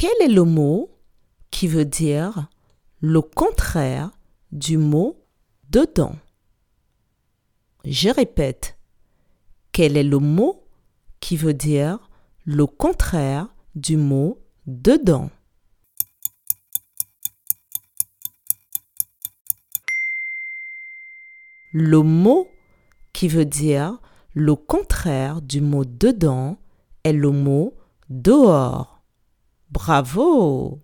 Quel est le mot qui veut dire le contraire du mot dedans? Je répète. Quel est le mot qui veut dire le contraire du mot dedans? Le mot qui veut dire le contraire du mot dedans est le mot dehors. Bravo